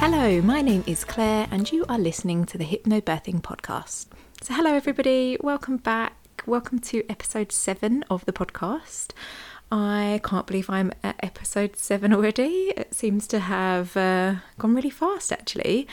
Hello, my name is Claire, and you are listening to the Hypnobirthing Podcast. So, hello, everybody, welcome back. Welcome to episode seven of the podcast. I can't believe I'm at episode seven already. It seems to have uh, gone really fast, actually.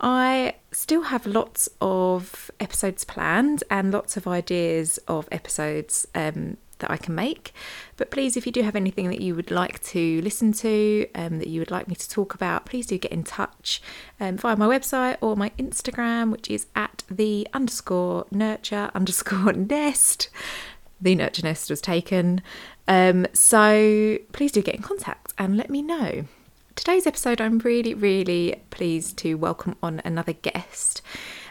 I still have lots of episodes planned and lots of ideas of episodes um, that I can make. But please, if you do have anything that you would like to listen to, um, that you would like me to talk about, please do get in touch um, via my website or my Instagram, which is at the underscore nurture underscore nest. The nurture nest was taken. Um, so please do get in contact and let me know. Today's episode, I'm really, really pleased to welcome on another guest,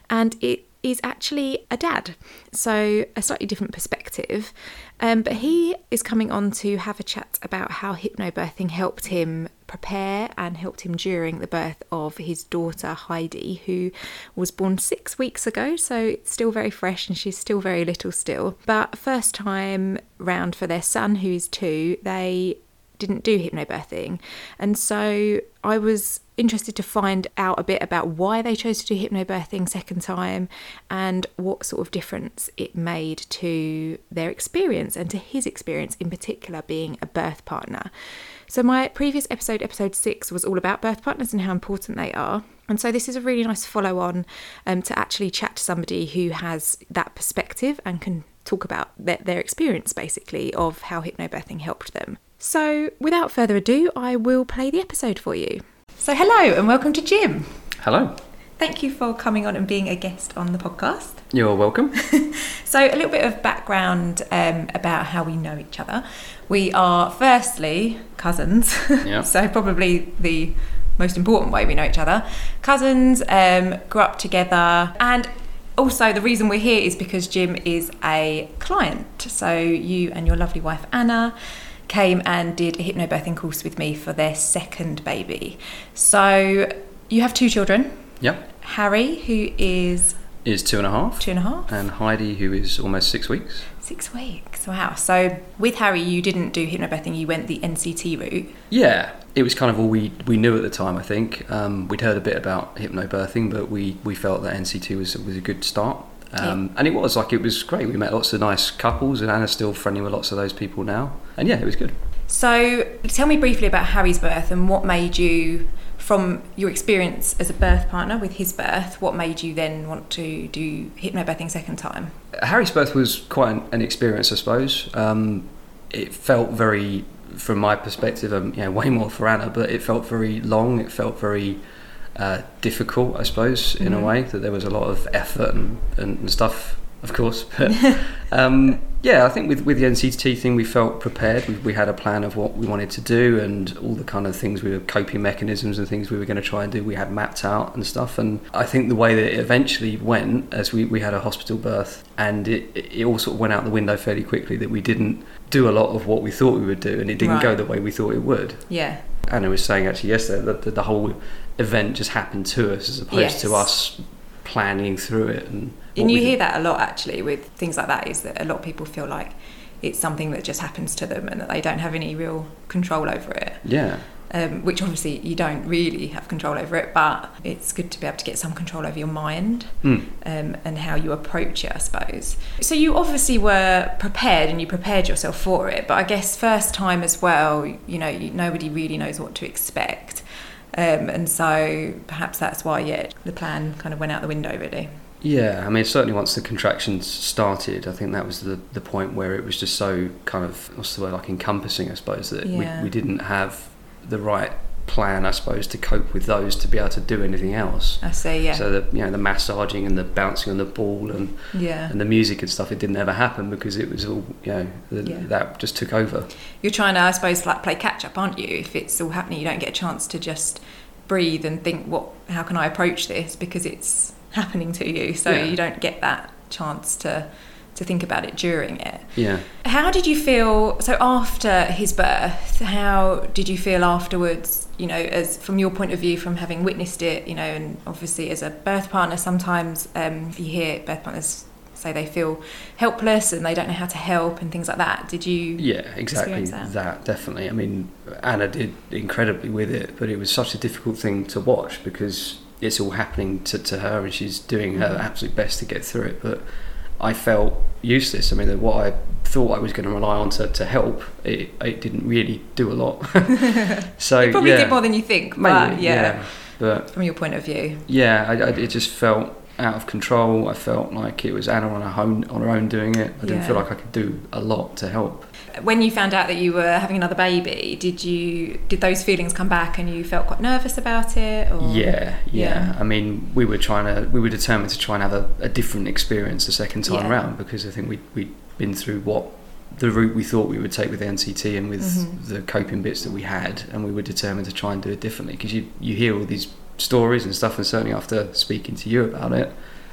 and it is actually a dad, so a slightly different perspective. Um, but he is coming on to have a chat about how hypnobirthing helped him prepare and helped him during the birth of his daughter Heidi, who was born six weeks ago, so it's still very fresh and she's still very little still. But first time round for their son, who is two, they didn't do hypnobirthing. And so I was interested to find out a bit about why they chose to do hypnobirthing second time and what sort of difference it made to their experience and to his experience in particular being a birth partner. So my previous episode episode 6 was all about birth partners and how important they are. And so this is a really nice follow on um, to actually chat to somebody who has that perspective and can talk about their, their experience basically of how hypnobirthing helped them. So, without further ado, I will play the episode for you. So, hello and welcome to Jim. Hello. Thank you for coming on and being a guest on the podcast. You're welcome. so, a little bit of background um, about how we know each other. We are, firstly, cousins. Yeah. so, probably the most important way we know each other. Cousins, um, grew up together, and also the reason we're here is because Jim is a client. So, you and your lovely wife Anna came and did a hypnobirthing course with me for their second baby. So you have two children. Yep. Harry, who is Is two and a half. two and a half, And Heidi, who is almost six weeks. six weeks. Wow. So with Harry, you didn't do hypnobirthing; you went the NCT route. Yeah, it was kind of all we, we knew at the time, I think. Um, we'd heard a bit about hypnobirthing, but we, we felt that NCT was, was a good start. Um, And it was like, it was great. We met lots of nice couples, and Anna's still friendly with lots of those people now. And yeah, it was good. So tell me briefly about Harry's birth and what made you, from your experience as a birth partner with his birth, what made you then want to do hypnobirthing second time? Harry's birth was quite an, an experience, I suppose. Um, it felt very, from my perspective, um, you know, way more for Anna, but it felt very long. It felt very uh, difficult, I suppose, in Mhm. a way. That there was a lot of effort and, and, stuff, of course. But um, yeah, I think with with the NCT thing, we felt prepared. We, we had a plan of what we wanted to do and all the kind of things we were coping mechanisms and things we were going to try and do. We had mapped out and stuff. And I think the way that it eventually went, as we, we had a hospital birth, and it it all sort of went out the window fairly quickly. That we didn't do a lot of what we thought we would do, and it didn't go the way we thought it would. Yeah. Anna was saying actually yesterday that the, the whole event just happened to us as opposed Yes. to us planning through it and And you hear did. that a lot actually with things like that is that a lot of people feel like it's something that just happens to them and that they don't have any real control over it. yeah Um, which obviously you don't really have control over it, but it's good to be able to get some control over your mind Mm. um, and how you approach it, I suppose. So you obviously were prepared and you prepared yourself for it, but I guess first time as well, you know, you, nobody really knows what to expect. Um, and so perhaps that's why, yeah, the plan kind of went out the window, really. yeah I mean certainly once the contractions started I think that was the, the point where it was just so kind of what's the word like encompassing I suppose that Yeah. we, we didn't have the right plan I suppose to cope with those to be able to do anything else I see, yeah. so the you know the massaging and the bouncing on the ball and yeah. and the music and stuff it didn't ever happen because it was all you know the, Yeah. that just took over You're trying to, I suppose, like play catch up, aren't you? If it's all happening, you don't get a chance to just breathe and think, what? How can I approach this? Because it's happening to you, so Yeah. you don't get that chance to to think about it during it. yeah How did you feel? So after his birth, how did you feel afterwards? You know, as from your point of view, from having witnessed it, you know, and obviously as a birth partner, sometimes um, you hear birth partners say they feel helpless and they don't know how to help and things like that. Did you? Yeah, exactly that. that? Definitely. I mean, Anna did incredibly with it, but it was such a difficult thing to watch because it's all happening to, to her and she's doing her Mhm. absolute best to get through it. But I felt useless. I mean, what I thought I was going to rely on to, to help, it, it didn't really do a lot. so you probably yeah, did more than you think, but yeah, But from your point of view. yeah, I, I, it just felt out of control. I felt like it was Anna on her own, on her own doing it. I didn't Yeah. feel like I could do a lot to help. When you found out that you were having another baby, did you did those feelings come back and you felt quite nervous about it? Or? Yeah, yeah, Yeah. I mean, we were trying to, we were determined to try and have a, a different experience the second time Yeah. around because I think we we'd been through what the route we thought we would take with the NCT and with Mhm. the coping bits that we had, and we were determined to try and do it differently because you you hear all these stories and stuff, and certainly after speaking to you about it,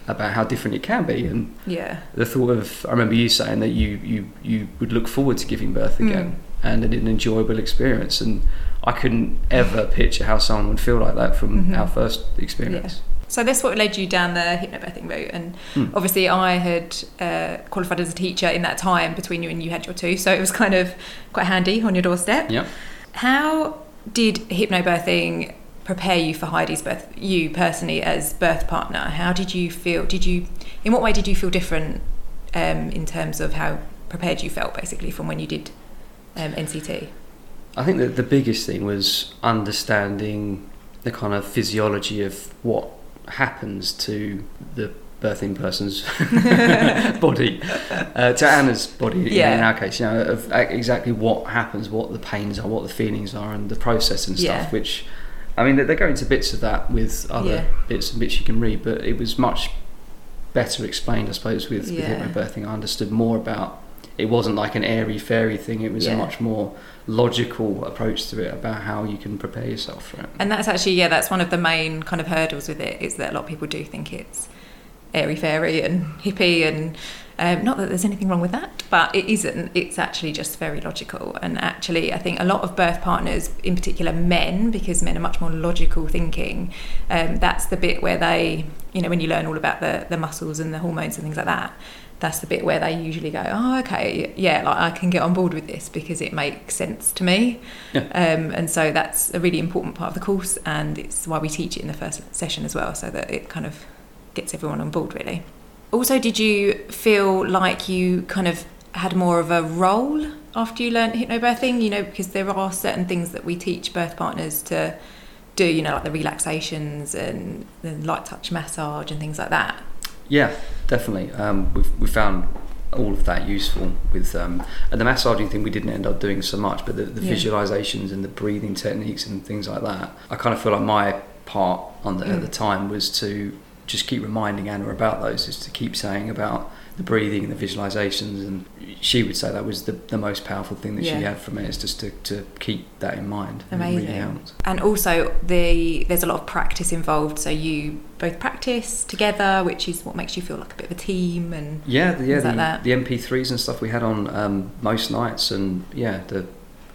about how different it can be, and Yeah. the thought of I remember you saying that you you you would look forward to giving birth Mm. again and an enjoyable experience and I couldn't ever picture how someone would feel like that from Mhm. our first experience. So that's what led you down the hypnobirthing route, and Hmm. obviously I had uh, qualified as a teacher in that time between you and you had your two, so it was kind of quite handy on your doorstep. Yeah. How did hypnobirthing prepare you for Heidi's birth? You personally, as birth partner, how did you feel? Did you, in what way did you feel different um, in terms of how prepared you felt, basically, from when you did um, NCT? I think that the biggest thing was understanding the kind of physiology of what happens to the birthing person's body, uh, to Anna's body Yeah. in our case, you know, of exactly what happens, what the pains are, what the feelings are, and the process and stuff. Yeah. Which, I mean, they go into bits of that with other Yeah. bits and bits you can read, but it was much better explained, I suppose, with, Yeah. with hypnobirthing. I understood more about. It wasn't like an airy fairy thing. It was Yeah. a much more logical approach to it about how you can prepare yourself for it. And that's actually, yeah, that's one of the main kind of hurdles with it is that a lot of people do think it's airy fairy and hippie and um, not that there's anything wrong with that, but it isn't. It's actually just very logical. And actually, I think a lot of birth partners, in particular men, because men are much more logical thinking, um, that's the bit where they, you know, when you learn all about the, the muscles and the hormones and things like that, that's the bit where they usually go, oh, okay, yeah, like I can get on board with this because it makes sense to me. Yeah. Um, and so that's a really important part of the course, and it's why we teach it in the first session as well, so that it kind of gets everyone on board, really. Also, did you feel like you kind of had more of a role after you learned hypnobirthing? You know, because there are certain things that we teach birth partners to do, you know, like the relaxations and the light touch massage and things like that. Yeah, definitely. Um, we've we found all of that useful with um, and the massaging thing. We didn't end up doing so much, but the, the Yeah. visualizations and the breathing techniques and things like that. I kind of feel like my part on the, at Mm. the time was to just keep reminding Anna about those, is to keep saying about the breathing and the visualizations, and she would say that was the, the most powerful thing that she had from it is just to, to keep that in mind. And Amazing. really. And also, the there's a lot of practice involved. So you both practice together, which is what makes you feel like a bit of a team. And Yeah, the, yeah, Things like the, that. the MP3s and stuff we had on um, most nights, and yeah, the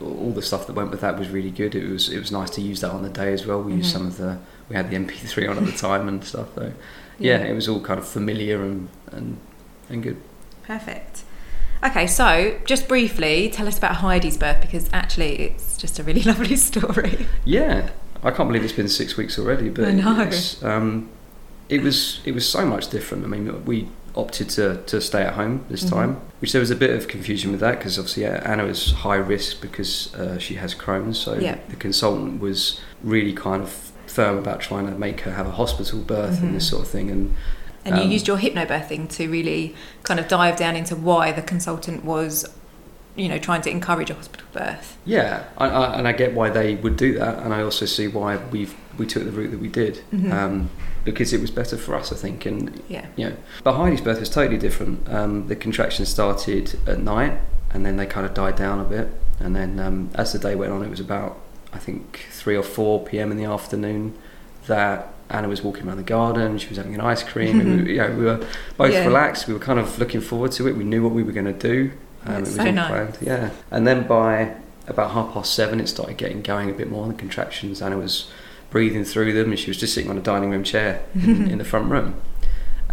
all the stuff that went with that was really good. It was it was nice to use that on the day as well. We used Mhm. some of the we had the MP3 on at the time and stuff. So yeah, it was all kind of familiar and and and good. Perfect. Okay, so just briefly, tell us about Heidi's birth because actually it's just a really lovely story. Yeah, I can't believe it's been six weeks already, but I know. Um, it was it was so much different. I mean, we opted to, to stay at home this Mhm. time, which there was a bit of confusion with that because obviously Anna is high risk because uh, she has Crohn's, so Yeah. the consultant was really kind of firm about trying to make her have a hospital birth and this Mhm. sort of thing, and And you Um, used your hypnobirthing to really kind of dive down into why the consultant was, you know, trying to encourage a hospital birth. Yeah, I, I, and I get why they would do that, and I also see why we've we took the route that we did Mhm. um, because it was better for us, I think. And Yeah. you know, but Heidi's birth was totally different. Um, the contractions started at night, and then they kind of died down a bit, and then um, as the day went on, it was about I think three or four p.m. in the afternoon that Anna was walking around the garden. She was having an ice cream. and we, you know, we were both Yeah. relaxed. We were kind of looking forward to it. We knew what we were going to do. Um, it was so all nice. planned. Yeah, and then by about half past seven, it started getting going a bit more. The contractions. Anna was breathing through them, and she was just sitting on a dining room chair in, in the front room.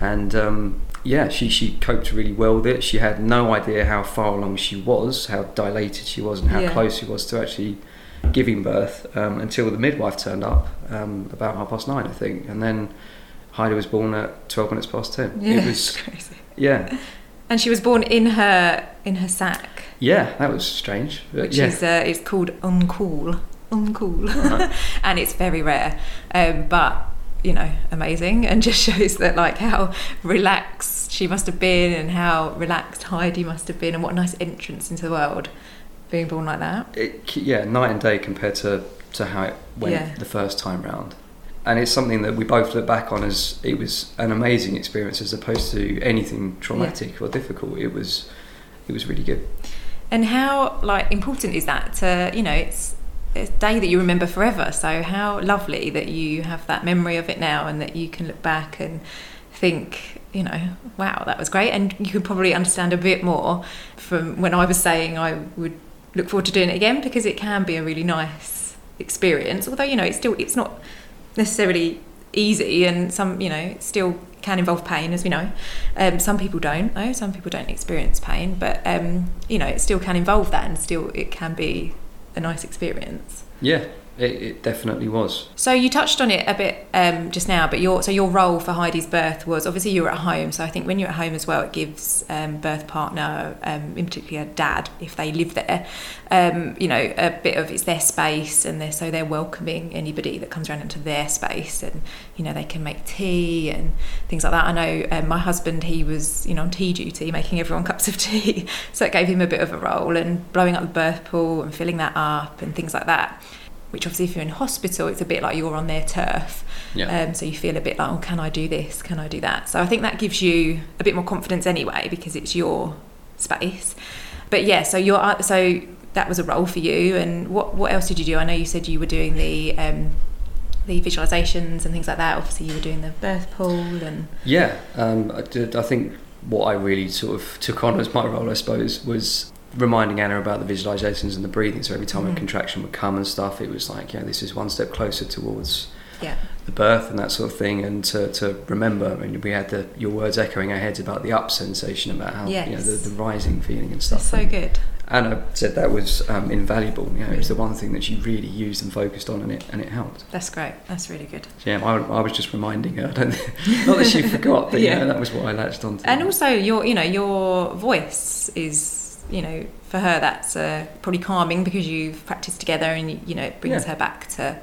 And um, yeah, she, she coped really well with it. She had no idea how far along she was, how dilated she was, and how Yeah. close she was to actually giving birth um, until the midwife turned up um, about half past nine, I think. And then Heidi was born at 12 minutes past 10. Yeah, It was, crazy. yeah, And she was born in her in her sac, yeah, that was strange. Which yeah. is uh, it's called en caul, uncool, Right. and it's very rare. Um, but you know, amazing, and just shows that like how relaxed she must have been, and how relaxed Heidi must have been, and what a nice entrance into the world, being born like that. it, yeah, night and day compared to, to how it went Yeah. the first time round. And it's something that we both look back on as it was an amazing experience as opposed to anything traumatic or difficult. It was, it was really good. And how like important is that to you know it's it's a day that you remember forever. So how lovely that you have that memory of it now, and that you can look back and think, you know, wow, that was great. And you could probably understand a bit more from when I was saying I would look forward to doing it again because it can be a really nice experience. Although you know it's still it's not necessarily easy, and some you know it still can involve pain, as we know. Um, some people don't, though. Some people don't experience pain, but um, you know, it still can involve that, and still it can be a nice experience. Yeah, it, it definitely was. So you touched on it a bit um, just now, but your so your role for Heidi's birth was obviously you were at home. So I think when you're at home as well, it gives um, birth partner, um, in particular dad, if they live there, um, you know, a bit of it's their space, and they're so they're welcoming anybody that comes around into their space, and you know they can make tea and things like that. I know um, my husband, he was you know on tea duty, making everyone cups of tea, so it gave him a bit of a role, and blowing up the birth pool and filling that up and things like that which obviously if you're in hospital it's a bit like you're on their turf. Yeah. um, so you feel a bit like oh can i do this? Can i do that? So i think that gives you a bit more confidence anyway because it's your space. But yeah so you're uh, so that was a role for you. And what what else did you do? I know you said you were doing the um, the visualizations and things like that. Obviously you were doing the birth pool and Yeah, um, I, did, I think what I really sort of took on as my role, I suppose, was reminding Anna about the visualizations and the breathing. So every time a Mhm. contraction would come and stuff, it was like, yeah, this is one step closer towards yeah the birth and that sort of thing. And to, to remember, I mean, we had the your words echoing our heads about the up sensation, about how you know the, the rising feeling and stuff. so good Anna said that was um, invaluable. You know, it was the one thing that she really used and focused on, and it and it helped. that's great that's really good So, yeah, I, I was just reminding her. I don't think, not that she forgot, but yeah, Yeah. that was what I latched onto. and also your you know your voice is you know for her that's uh, probably calming because you've practiced together and you know it brings Yeah. her back to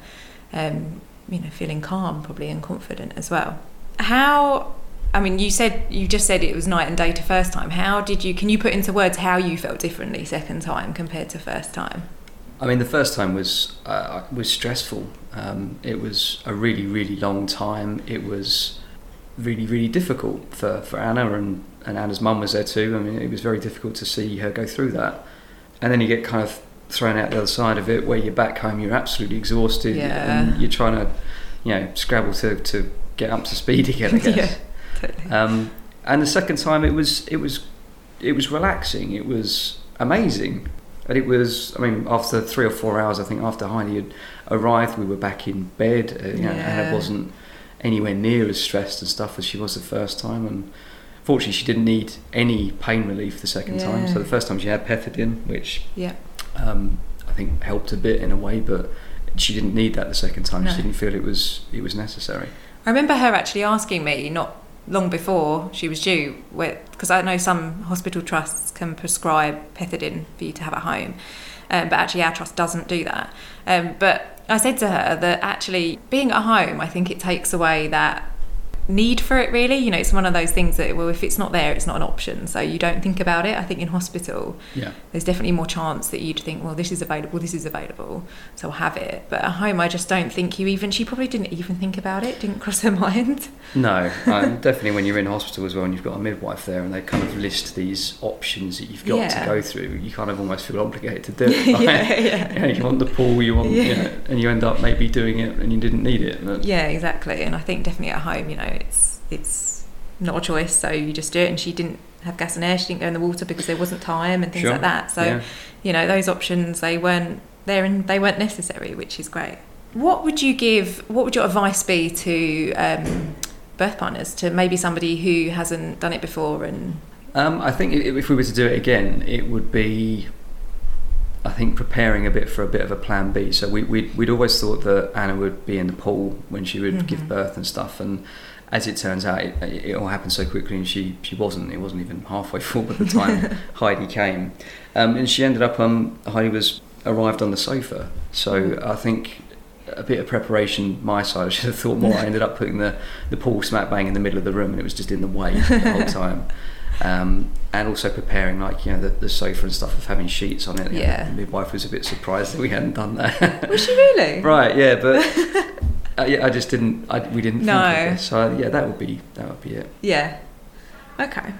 um, you know feeling calm probably and confident as well how i mean you said you just said it was night and day to first time how did you can you put into words how you felt differently second time compared to first time I mean, the first time was uh, was stressful. Um, it was a really, really long time. It was really, really difficult for, for Anna, and, and Anna's mum was there too. I mean, it was very difficult to see her go through that. And then you get kind of thrown out the other side of it, where you're back home, you're absolutely exhausted, Yeah. and you're trying to, you know, scrabble to, to get up to speed again. I guess. yeah totally Um, and the second time, it was it was it was relaxing. It was amazing. And it was, I mean, after three or four hours, I think after Heidi had arrived, we were back in bed. Uh, you know, Yeah. Anna wasn't anywhere near as stressed and stuff as she was the first time. And fortunately, she didn't need any pain relief the second time. So the first time she had pethidine, which yeah um, I think helped a bit in a way, but she didn't need that the second time. No. She didn't feel it was it was necessary. I remember her actually asking me not long before she was due, because I know some hospital trusts can prescribe pethidine for you to have at home, um, but actually our trust doesn't do that. Um, but I said to her that actually being at home, I think it takes away that need for it really you know it's one of those things that well if it's not there it's not an option so you don't think about it i think in hospital Yeah. there's definitely more chance that you'd think, well, this is available, this is available, so I'll have it. But at home, I just don't think you even. She probably didn't even think about it. Didn't cross her mind. No, um, definitely when you're in hospital as well and you've got a midwife there and they kind of list these options that you've got Yeah. to go through, you kind of almost feel obligated to do it. yeah, Like, yeah. you, know, you want the pool, you want, Yeah. you know, and you end up maybe doing it and you didn't need it. But Yeah, exactly. And I think definitely at home, you know, it's it's not a choice, so you just do it. And she didn't have gas and air. She didn't go in the water because there wasn't time and things Sure. like that. So yeah. you know those options they weren't there and they weren't necessary which is great what would you give what would your advice be to um, birth partners to maybe somebody who hasn't done it before and Um, I think if we were to do it again, it would be, I think, preparing a bit for a bit of a plan B. So we, we'd, we'd always thought that Anna would be in the pool when she would Mhm. give birth and stuff. And as it turns out, it, it all happened so quickly and she, she wasn't. It wasn't even halfway full by the time Heidi came. Um, and she ended up, um, Heidi was arrived on the sofa. So I think a bit of preparation my side. I should have thought more. I ended up putting the, the pool smack bang in the middle of the room and it was just in the way the whole time. Um, and also preparing like you know the, the sofa and stuff of having sheets on it. Know, Yeah. the midwife was a bit surprised that we hadn't done that. was she really right? Yeah, but uh, yeah, I just didn't. I, we didn't. No. Think of this. So uh, yeah, that would be that would be it. Yeah. Okay.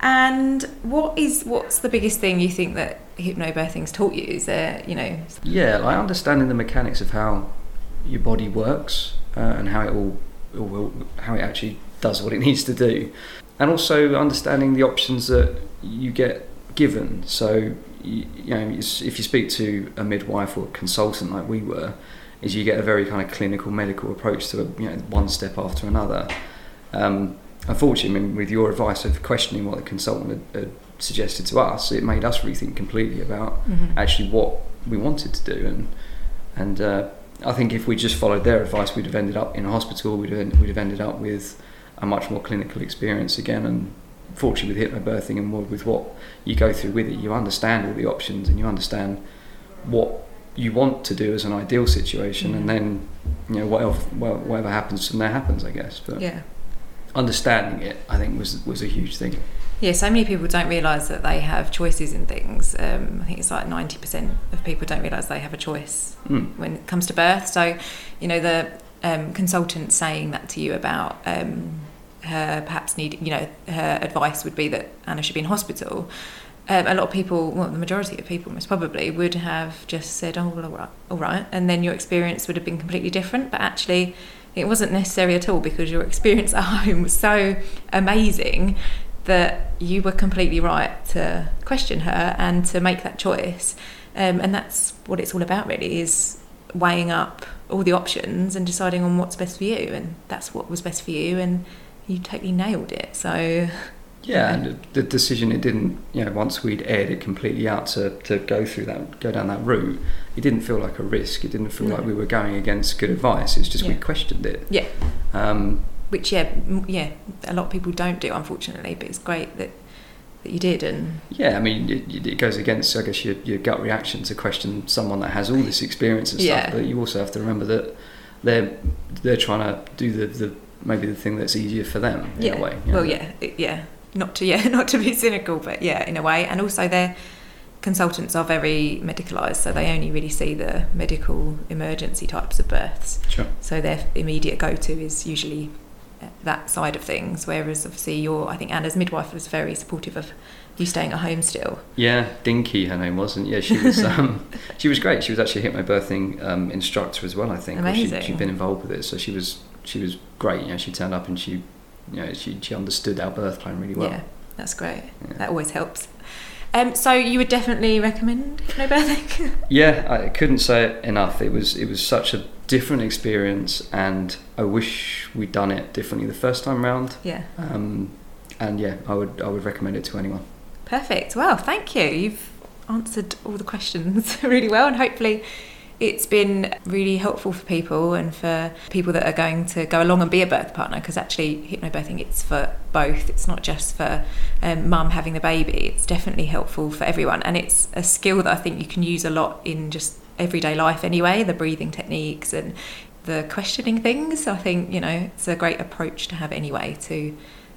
And what is what's the biggest thing you think that hypnobirthing's taught you? Is there, you know, Yeah, like understanding the mechanics of how your body works uh, and how it all, all will, how it actually does what it needs to do, and also understanding the options that you get given. So you, you know, if you speak to a midwife or a consultant like we were, is you get a very kind of clinical medical approach to a, you know one step after another. Um, unfortunately, I mean, with your advice of questioning what the consultant had, had suggested to us, it made us rethink completely about actually what we wanted to do. And and uh, I think if we just followed their advice we'd have ended up in a hospital we'd have, we'd have ended up with a much more clinical experience again. And fortunately with hypnobirthing and more with what you go through with it you understand all the options and you understand what you want to do as an ideal situation and then you know whatever whatever happens from there happens I guess but yeah. understanding it I think was was a huge thing Yeah, so many people don't realise that they have choices in things. Um, I think it's like 90% of people don't realise they have a choice mm. when it comes to birth. So, you know, the um, consultant saying that to you about um, her perhaps need, you know, her advice would be that Anna should be in hospital. Um, a lot of people, well, the majority of people most probably would have just said, "Oh, well, all right, all right," and then your experience would have been completely different. But actually, it wasn't necessary at all because your experience at home was so amazing that you were completely right to question her and to make that choice. Um, and that's what it's all about, really, is weighing up all the options and deciding on what's best for you. And that's what was best for you, and you totally nailed it. So, Yeah, and the- decision it didn't, you know, once we'd aired it completely out to, to go through that, go down that route, it didn't feel like a risk. It didn't feel No. like we were going against good advice. It's just we questioned it. Yeah. Um, which yeah, m- yeah, a lot of people don't do, unfortunately. But it's great that that you did, and yeah, I mean, it, it goes against, I guess, your, your gut reaction to question someone that has all this experience and stuff. Yeah. But you also have to remember that they're they're trying to do the, the maybe the thing that's easier for them in yeah, a way. well, know. yeah, yeah, not to yeah, not to be cynical, but yeah, in a way, and also their consultants are very medicalised, so they only really see the medical emergency types of births. Sure. So their immediate go-to is usually uh, that side of things. Whereas obviously your, I think Anna's midwife was very supportive of you staying at home still. Yeah, Dinky, her name wasn't. Yeah, she was. Um, she was great. She was actually a hypnobirthing um, instructor as well. I think. Amazing. She, she'd been involved with it, so she was. She was great. You know, she turned up and she, you know, she she understood our birth plan really well. Yeah, that's great. Yeah. That always helps. Um, so you would definitely recommend hypnobirthing? Yeah, I couldn't say it enough. It was it was such a different experience, and I wish we'd done it differently the first time round. yeah. Um, and yeah, I would I would recommend it to anyone. Perfect. Well, thank you. You've answered all the questions really well, and hopefully, it's been really helpful for people and for people that are going to go along and be a birth partner. Because actually, hypnobirthing it's for both. It's not just for um, mum having the baby. It's definitely helpful for everyone, and it's a skill that I think you can use a lot in just everyday life anyway. The breathing techniques and the questioning things. I think you know it's a great approach to have anyway to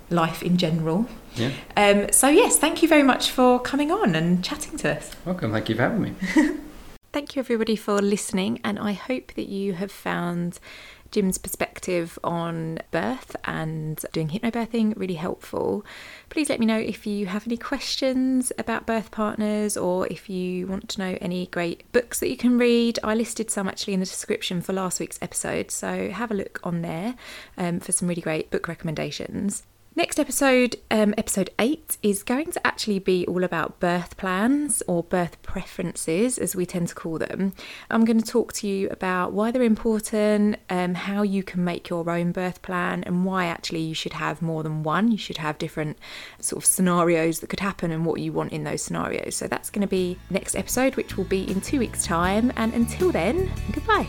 life in general. Yeah, Um, so, yes, thank you very much for coming on and chatting to us. welcome. Thank you for having me. Thank you, everybody, for listening. And I hope that you have found Jim's perspective on birth and doing hypnobirthing really helpful. Please let me know if you have any questions about birth partners or if you want to know any great books that you can read. I listed some actually in the description for last week's episode, so have a look on there um, for some really great book recommendations. Next episode, um, episode eight, is going to actually be all about birth plans or birth preferences, as we tend to call them. I'm going to talk to you about why they're important, um, how you can make your own birth plan, and why actually you should have more than one. You should have different sort of scenarios that could happen and what you want in those scenarios. So that's going to be next episode, which will be in two weeks' time. And until then, goodbye.